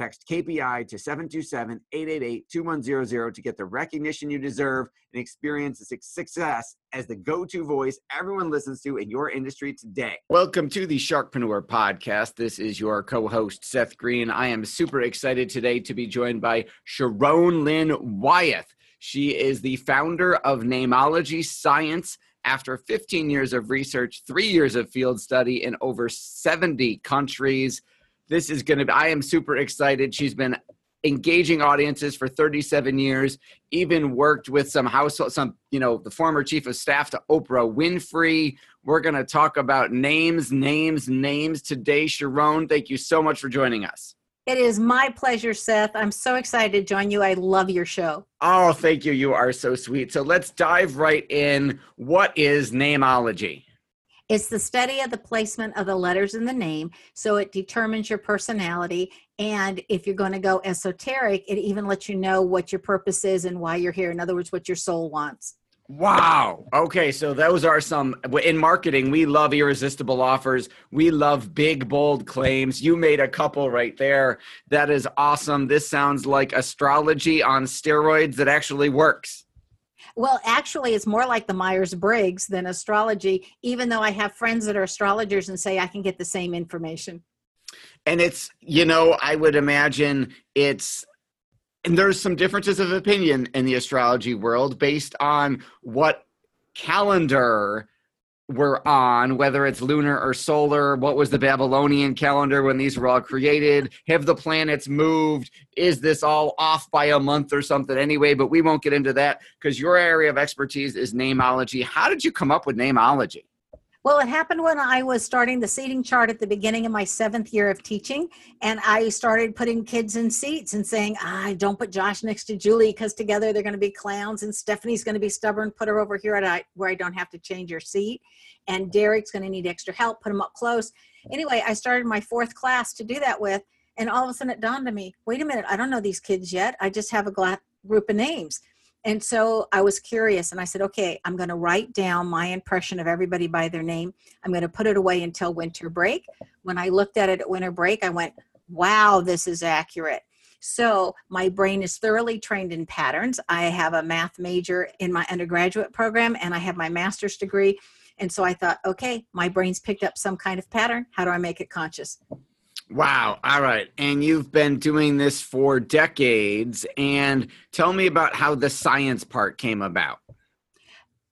Text KPI to 727 888 2100 to get the recognition you deserve and experience the success as the go to voice everyone listens to in your industry today. Welcome to the Sharkpreneur Podcast. This is your co host, Seth Green. I am super excited today to be joined by Sharon Lynn Wyeth. She is the founder of Namology Science. After 15 years of research, three years of field study in over 70 countries, this is going to be, I am super excited. She's been engaging audiences for 37 years, even worked with some household, some, you know, the former chief of staff to Oprah Winfrey. We're going to talk about names, names, names today. Sharon, thank you so much for joining us. It is my pleasure, Seth. I'm so excited to join you. I love your show. Oh, thank you. You are so sweet. So let's dive right in. What is namology? It's the study of the placement of the letters in the name. So it determines your personality. And if you're going to go esoteric, it even lets you know what your purpose is and why you're here. In other words, what your soul wants. Wow. Okay, so those are some in marketing. We love irresistible offers. We love big bold claims. You made a couple right there. That is awesome. This sounds like astrology on steroids that actually works. Well, actually, it's more like the Myers Briggs than astrology, even though I have friends that are astrologers and say I can get the same information. And it's, you know, I would imagine it's, and there's some differences of opinion in the astrology world based on what calendar we're on, whether it's lunar or solar. What was the Babylonian calendar when these were all created? Have the planets moved? Is this all off by a month or something anyway? But we won't get into that because your area of expertise is namology. How did you come up with namology? Well, it happened when I was starting the seating chart at the beginning of my seventh year of teaching. And I started putting kids in seats and saying, ah, don't put Josh next to Julie because together they're going to be clowns. And Stephanie's going to be stubborn. Put her over here I, where I don't have to change your seat. And Derek's going to need extra help. Put him up close. Anyway, I started my fourth class to do that with. And all of a sudden it dawned on me wait a minute, I don't know these kids yet. I just have a group of names. And so I was curious and I said, okay, I'm going to write down my impression of everybody by their name. I'm going to put it away until winter break. When I looked at it at winter break, I went, wow, this is accurate. So my brain is thoroughly trained in patterns. I have a math major in my undergraduate program and I have my master's degree. And so I thought, okay, my brain's picked up some kind of pattern. How do I make it conscious? Wow. All right. And you've been doing this for decades. And tell me about how the science part came about.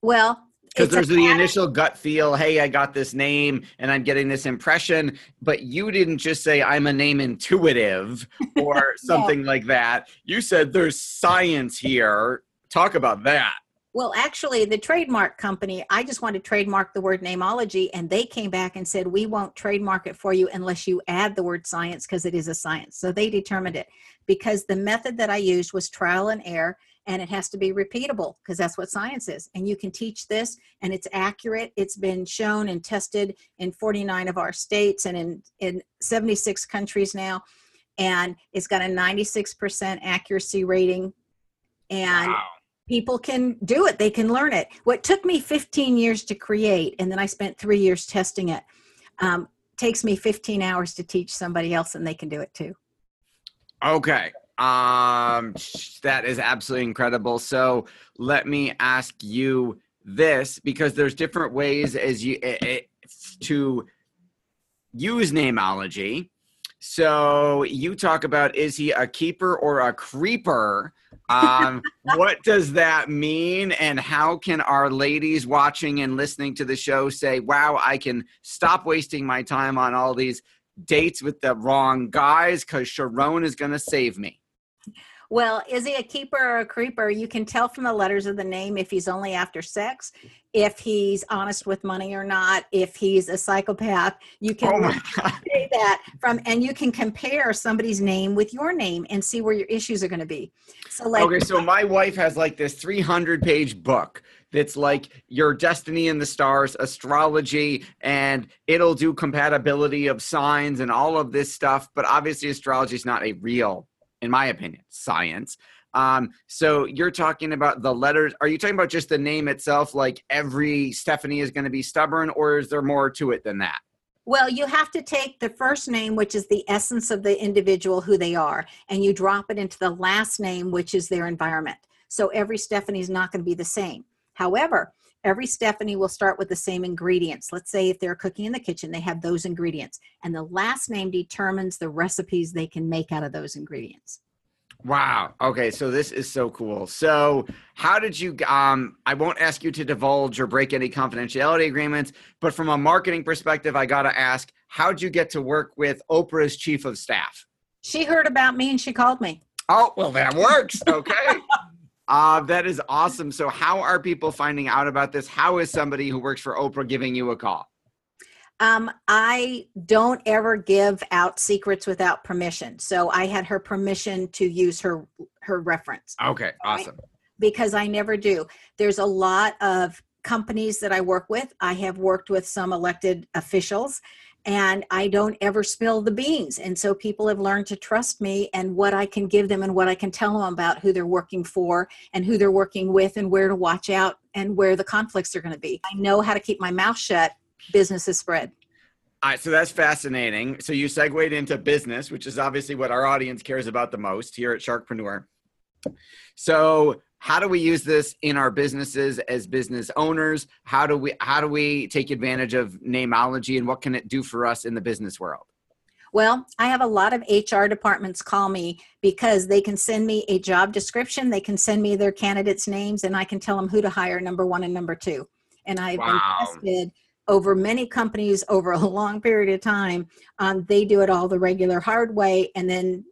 Well, because there's the initial gut feel hey i got this name and i'm getting this impression but you didn't just say i'm a name intuitive or something like that you said there's science here talk about that well, actually, the trademark company, I just wanted to trademark the word namology, and they came back and said, We won't trademark it for you unless you add the word science because it is a science. So they determined it because the method that I used was trial and error. and it has to be repeatable because that's what science is. And you can teach this and it's accurate. It's been shown and tested in 49 of our states and in, in 76 countries now. And it's got a 96% accuracy rating. And Wow. People can do it, they can learn it. What took me 15 years to create, and then I spent three years testing it, um, takes me 15 hours to teach somebody else, and they can do it too. Okay. Um that is absolutely incredible. So let me ask you this because there's different ways as you eh, eh, to use namology. So you talk about is he a keeper or a creeper? Um, what does that mean? And how can our ladies watching and listening to the show say, wow, I can stop wasting my time on all these dates with the wrong guys because Sharon is going to save me? Well, is he a keeper or a creeper? You can tell from the letters of the name if he's only after sex, if he's honest with money or not, if he's a psychopath. You can Oh say that from, and you can compare somebody's name with your name and see where your issues are going to be. So, like, Okay, so my wife has like this 300 page book that's like your destiny in the stars, astrology, and it'll do compatibility of signs and all of this stuff. But obviously, astrology is not a real, in my opinion, science. Um, so you're talking about the letters. Are you talking about just the name itself? Like every Stephanie is going to be stubborn, or is there more to it than that? Well, you have to take the first name, which is the essence of the individual, who they are, and you drop it into the last name, which is their environment. So every Stephanie is not going to be the same. However, every Stephanie will start with the same ingredients. Let's say if they're cooking in the kitchen, they have those ingredients, and the last name determines the recipes they can make out of those ingredients. Wow. Okay, so this is so cool. So, how did you um I won't ask you to divulge or break any confidentiality agreements, but from a marketing perspective, I got to ask, how'd you get to work with Oprah's chief of staff? She heard about me and she called me. Oh, well that works. Okay. uh that is awesome. So, how are people finding out about this? How is somebody who works for Oprah giving you a call? Um, I don't ever give out secrets without permission. So I had her permission to use her her reference Okay, awesome. because I never do. There's a lot of companies that I work with. I have worked with some elected officials and I don't ever spill the beans. And so people have learned to trust me and what I can give them and what I can tell them about who they're working for and who they're working with and where to watch out and where the conflicts are going to be. I know how to keep my mouth shut. Business is spread. All right, so that's fascinating. So you segued into business, which is obviously what our audience cares about the most here at Sharkpreneur. So how do we use this in our businesses as business owners? How do we how do we take advantage of namology and what can it do for us in the business world? Well, I have a lot of HR departments call me because they can send me a job description, they can send me their candidates' names, and I can tell them who to hire number one and number two. And I've Wow. invested over many companies over a long period of time. Um, they do it all the regular hard way, and then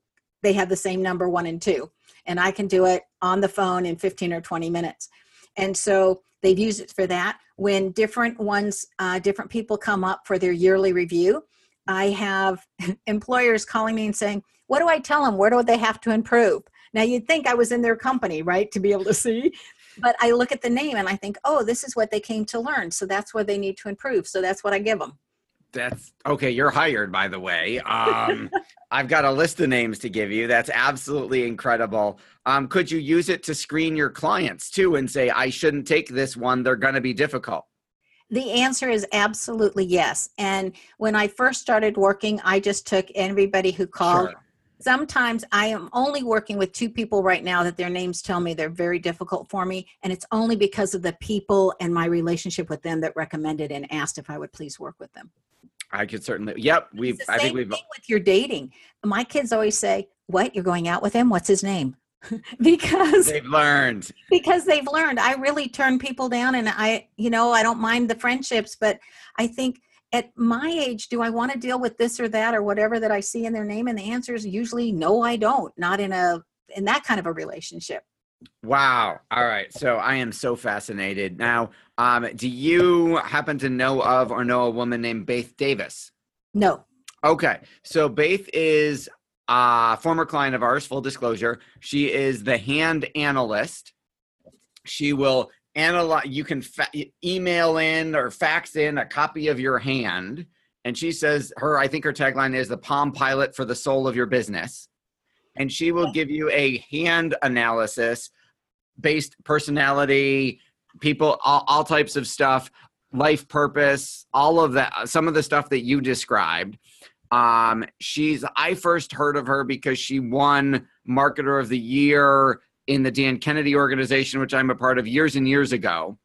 they have the same number one and two. And I can do it on the phone in 15 or 20 minutes. And so they've used it for that. When different ones, uh, different people come up for their yearly review, I have employers calling me and saying, What do I tell them? Where do they have to improve? Now, you'd think I was in their company, right, to be able to see. But I look at the name and I think, Oh, this is what they came to learn. So that's where they need to improve. So that's what I give them. That's okay. You're hired, by the way. Um, I've got a list of names to give you. That's absolutely incredible. Um, could you use it to screen your clients too and say, I shouldn't take this one? They're going to be difficult. The answer is absolutely yes. And when I first started working, I just took everybody who called. Sure. Sometimes I am only working with two people right now that their names tell me they're very difficult for me. And it's only because of the people and my relationship with them that recommended and asked if I would please work with them. I could certainly. Yep, we've. I think we've. with your dating. My kids always say, "What? You're going out with him? What's his name?" because They've learned. because they've learned. I really turn people down, and I, you know, I don't mind the friendships, but I think at my age, do I want to deal with this or that or whatever that I see in their name? And the answer is usually no, I don't. Not in a in that kind of a relationship. Wow. All right. So I am so fascinated. Now, um, do you happen to know of or know a woman named Baeth Davis? No. Okay. So Baith is a former client of ours, full disclosure. She is the hand analyst. She will analyze, you can fa- email in or fax in a copy of your hand. And she says, her, I think her tagline is the Palm Pilot for the soul of your business. And she will give you a hand analysis based personality, people, all, all types of stuff, life purpose, all of that, some of the stuff that you described. Um, she's I first heard of her because she won Marketer of the Year in the Dan Kennedy organization, which I'm a part of years and years ago,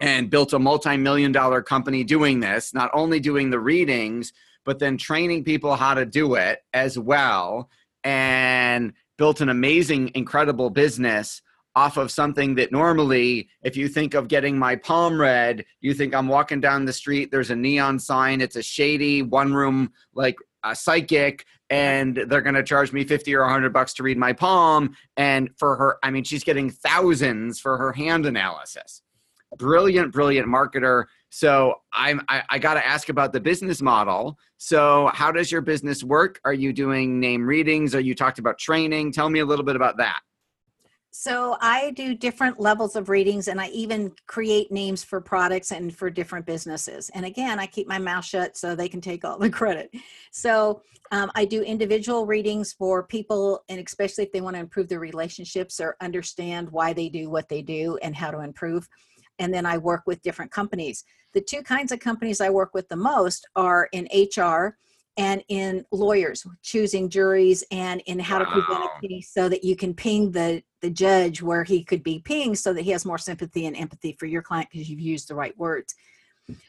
and built a multi-million dollar company doing this, not only doing the readings, but then training people how to do it as well, and built an amazing, incredible business off of something that normally, if you think of getting my palm read, you think I'm walking down the street, there's a neon sign, it's a shady one room, like a psychic, and they're going to charge me 50 or 100 bucks to read my palm. And for her, I mean, she's getting thousands for her hand analysis. Brilliant, brilliant marketer. So I'm, I, I got to ask about the business model. So how does your business work? Are you doing name readings? Are you talked about training? Tell me a little bit about that. So I do different levels of readings and I even create names for products and for different businesses. And again, I keep my mouth shut so they can take all the credit. So um, I do individual readings for people, and especially if they want to improve their relationships or understand why they do what they do and how to improve. And then I work with different companies. The two kinds of companies I work with the most are in HR and in lawyers choosing juries and in how wow. to present a case so that you can ping the the judge where he could be pinged so that he has more sympathy and empathy for your client because you've used the right words.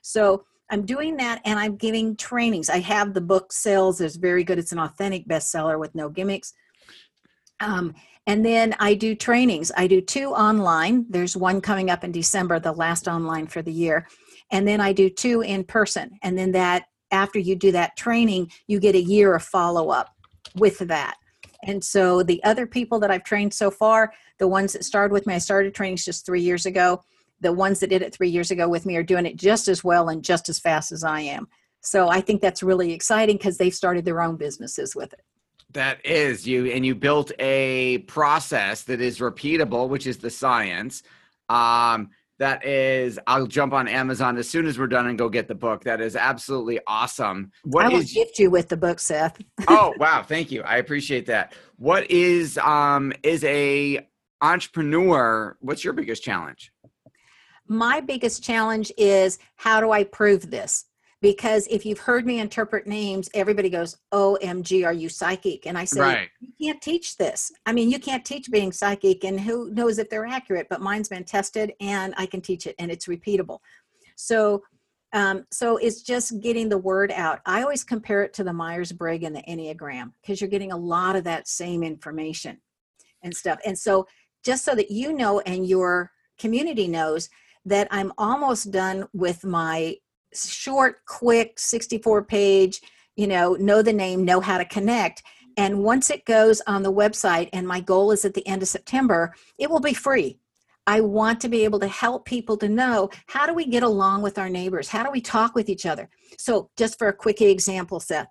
So i'm doing that and i'm giving trainings. I have the book sales. Is very good. It's an authentic bestseller with no gimmicks. Um, and then i do trainings i do two online there's one coming up in december the last online for the year and then i do two in person and then that after you do that training, you get a year of follow up with that. And so the other people that I've trained so far, the ones that started with me, I started trainings just three years ago. The ones that did it three years ago with me are doing it just as well and just as fast as I am. So I think that's really exciting because they've started their own businesses with it. That is you, and you built a process that is repeatable, which is the science. Um, that is i'll jump on amazon as soon as we're done and go get the book. That is absolutely awesome. What I will is, gift you with the book seth. Oh wow. Thank you. I appreciate that. What is um is a entrepreneur what's your biggest challenge? My biggest challenge is how do i prove this because if you've heard me interpret names everybody goes omg are you psychic? And i say right. you can't teach this. I mean you can't teach being psychic and who knows if they're accurate but mine's been tested and i can teach it and it's repeatable. So um, so it's just getting the word out. I always compare it to the myers-briggs and the enneagram because you're getting a lot of that same information and stuff. And so just so that you know and your community knows that i'm almost done with my short, quick, 64 page, you know, know the name, know how to connect. And once it goes on the website, and my goal is at the end of September, it will be free. I want to be able to help people to know how do we get along with our neighbors? How do we talk with each other? So, just for a quick example, Seth,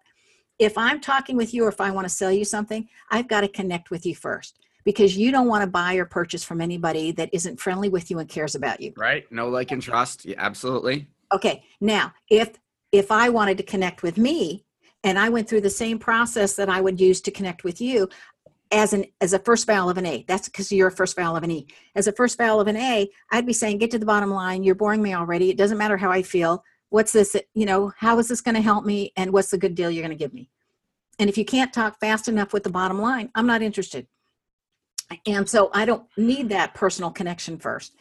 if I'm talking with you or if I want to sell you something, I've got to connect with you first because you don't want to buy or purchase from anybody that isn't friendly with you and cares about you. Right. No like and trust. Yeah, absolutely. Okay, now if if I wanted to connect with me and I went through the same process that I would use to connect with you as an as a first vowel of an A. That's because you're a first vowel of an E. As a first vowel of an A, I'd be saying, get to the bottom line. You're boring me already. It doesn't matter how I feel. What's this? You know, how is this going to help me? And what's the good deal you're going to give me? And if you can't talk fast enough with the bottom line, I'm not interested. And so I don't need that personal connection first.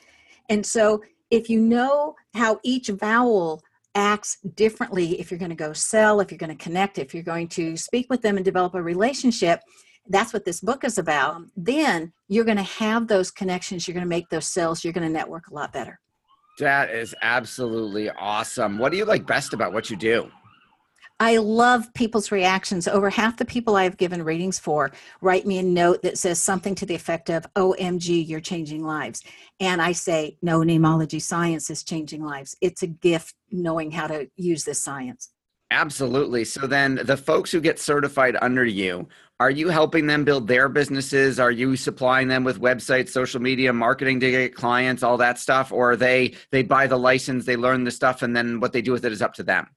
And so if you know how each vowel acts differently if you're going to go sell, if you're going to connect, if you're going to speak with them and develop a relationship, that's what this book is about. Then you're going to have those connections, you're going to make those sales, you're going to network a lot better. That is absolutely awesome. What do you like best about what you do? I love people's reactions. Over half the people I've given readings for write me a note that says something to the effect of, OMG, you're changing lives. And I say, No, namology science is changing lives. It's a gift knowing how to use this science. Absolutely. So then the folks who get certified under you, are you helping them build their businesses? Are you supplying them with websites, social media, marketing to get clients, all that stuff? Or they they buy the license, they learn the stuff, and then what they do with it is up to them?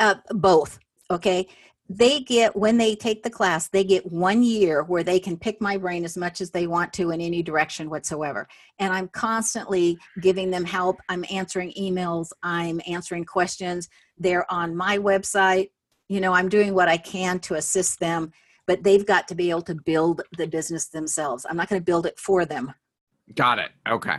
Uh, both. Okay? They get when they take the class they get one year where they can pick my brain as much as they want to in any direction whatsoever. And i'm constantly giving them help. I'm answering emails. I'm answering questions. They're on my website. You know i'm doing what i can to assist them but they've got to be able to build the business themselves. I'm not going to build it for them. Got it. Okay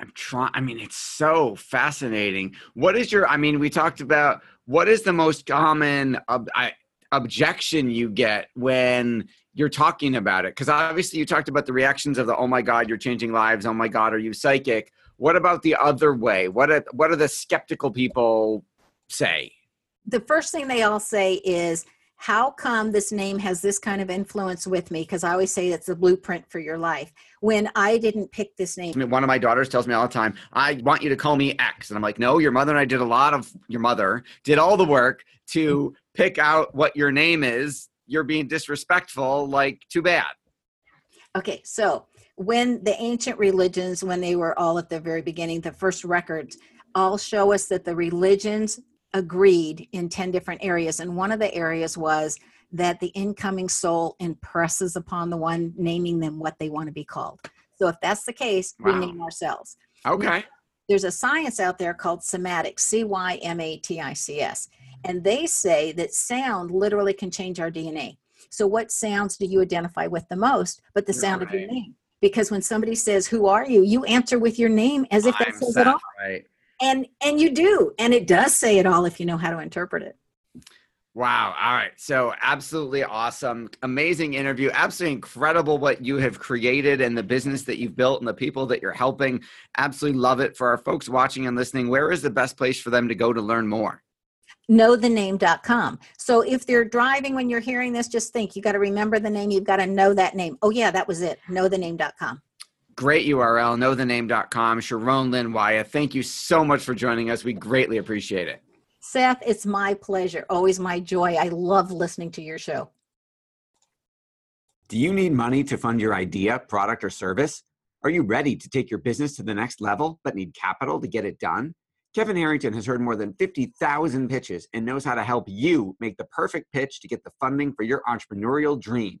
i'm trying i mean it's so fascinating what is your i mean we talked about what is the most common ob- I, objection you get when you're talking about it? Because obviously you talked about the reactions of the "Oh my God, you're changing lives." "Oh my God, are you psychic?" What about the other way? What are, what are the skeptical people say? The first thing they all say is, how come this name has this kind of influence with me? Because i always say it's the blueprint for your life. When i didn't pick this name I mean, one of my daughters tells me all the time i want you to call me x. And i'm like no your mother and i did a lot of your mother did all the work to pick out what your name is. You're being disrespectful like too bad. Okay so when the ancient religions when they were all at the very beginning the first records all show us that the religions agreed in 10 different areas. And one of the areas was that the incoming soul impresses upon the one naming them what they want to be called. So if that's the case, wow. we name ourselves. Okay. Now, there's a science out there called cymatics, C Y M A T I C S. And they say that sound literally can change our DNA. So, what sounds do you identify with the most? But the sound right. of your name. Because when somebody says, Who are you? you answer with your name as if that I'm says it all. Right and and you do and it does say it all if you know how to interpret it Wow. All right. So, absolutely awesome. Amazing interview. Absolutely incredible what you have created and the business that you've built and the people that you're helping. Absolutely love it. For our folks watching and listening, where is the best place for them to go to learn more? knowthename.com. So if they're driving when you're hearing this, just think you got to remember the name. You've got to know that name. Oh, yeah, that was it. Knowthename.com. Great URL, knowthename.com. Sharon Lynn Wyeth, thank you so much for joining us. We greatly appreciate it. Seth, it's my pleasure. Always my joy. I love listening to your show. Do you need money to fund your idea, product, or service? Are you ready to take your business to the next level but need capital to get it done? Kevin Harrington has heard more than 50,000 pitches and knows how to help you make the perfect pitch to get the funding for your entrepreneurial dream.